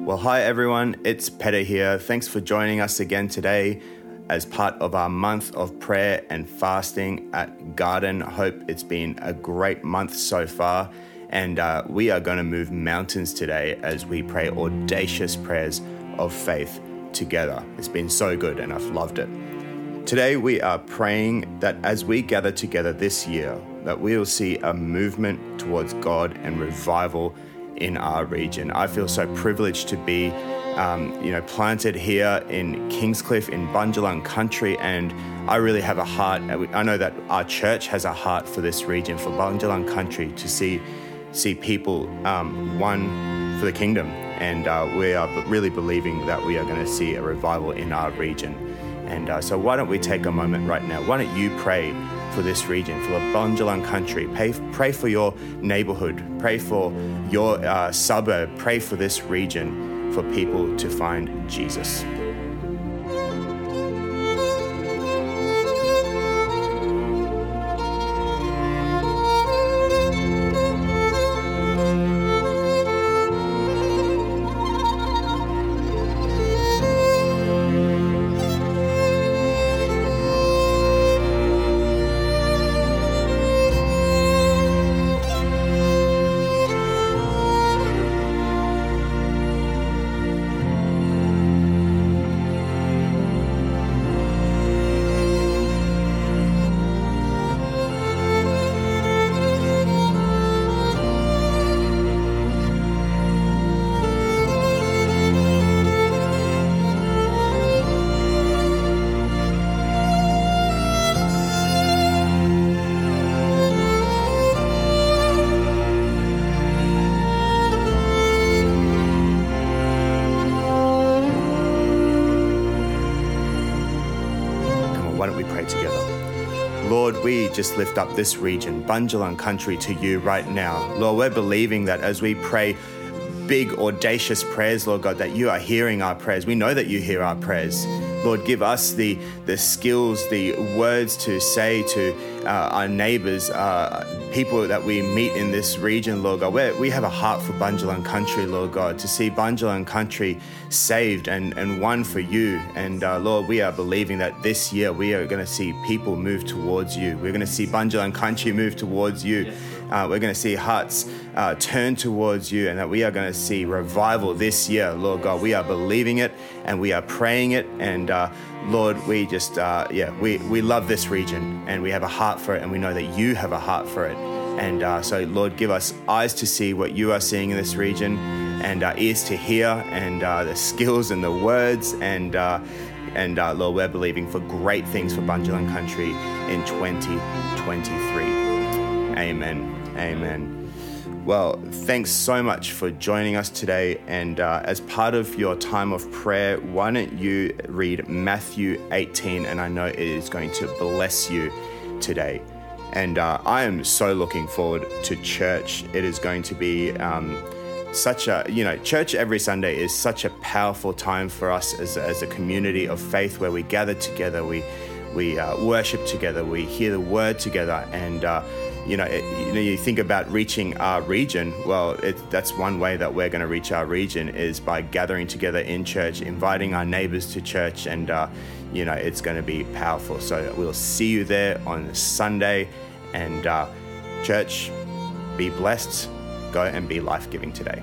Well, hi everyone, it's Petter here. Thanks for joining us again today as part of our month of prayer and fasting at Garden. Hope it's been a great month so far. And uh, we are going to move mountains today as we pray audacious prayers of faith together. It's been so good and I've loved it. Today we are praying that as we gather together this year, that we will see a movement towards God and revival in our region. I feel so privileged to be, um, you know, planted here in Kingscliff in Bundjalung country, and I really have a heart. I know that our church has a heart for this region, for Bundjalung country, to see see people um, won for the kingdom, and uh, we are really believing that we are going to see a revival in our region. And uh, so, why don't we take a moment right now? Why don't you pray? for this region, for the Bundjalung country. Pray, pray for your neighborhood. Pray for your uh, suburb. Pray for this region for people to find Jesus. Lord, we just lift up this region, Bundjalung country, to you right now. Lord, we're believing that as we pray big, audacious prayers, Lord God, that you are hearing our prayers. We know that you hear our prayers. Lord, give us the, the skills, the words to say to uh, our neighbors, uh, people that we meet in this region, Lord God. We're, we have a heart for Bundjalung country, Lord God, to see Bundjalung country saved and, and won for you. And uh, Lord, we are believing that this year we are going to see people move towards you. We're going to see Bundjalung country move towards you. Yes. Uh, we're going to see hearts uh, turn towards you and that we are going to see revival this year, Lord God. We are believing it and we are praying it. And uh, Lord, we just, uh, yeah, we, we love this region and we have a heart for it and we know that you have a heart for it. And uh, so, Lord, give us eyes to see what you are seeing in this region and uh, ears to hear and the skills and the words and and uh, Lord, we're believing for great things for Bundjalung Country in 2023. Amen. Amen. Well, thanks so much for joining us today. And uh, as part of your time of prayer, why don't you read Matthew 18? And I know it is going to bless you today. And uh, I am so looking forward to church. It is going to be um, such a, you know, church every Sunday is such a powerful time for us as, as a community of faith where we gather together, we, we uh, worship together, we hear the word together, and uh, you know, it, you know, you think about reaching our region. Well, it, that's one way that we're going to reach our region is by gathering together in church, inviting our neighbors to church, and uh, you know, it's going to be powerful. So we'll see you there on Sunday, and uh, church, be blessed, go and be life giving today.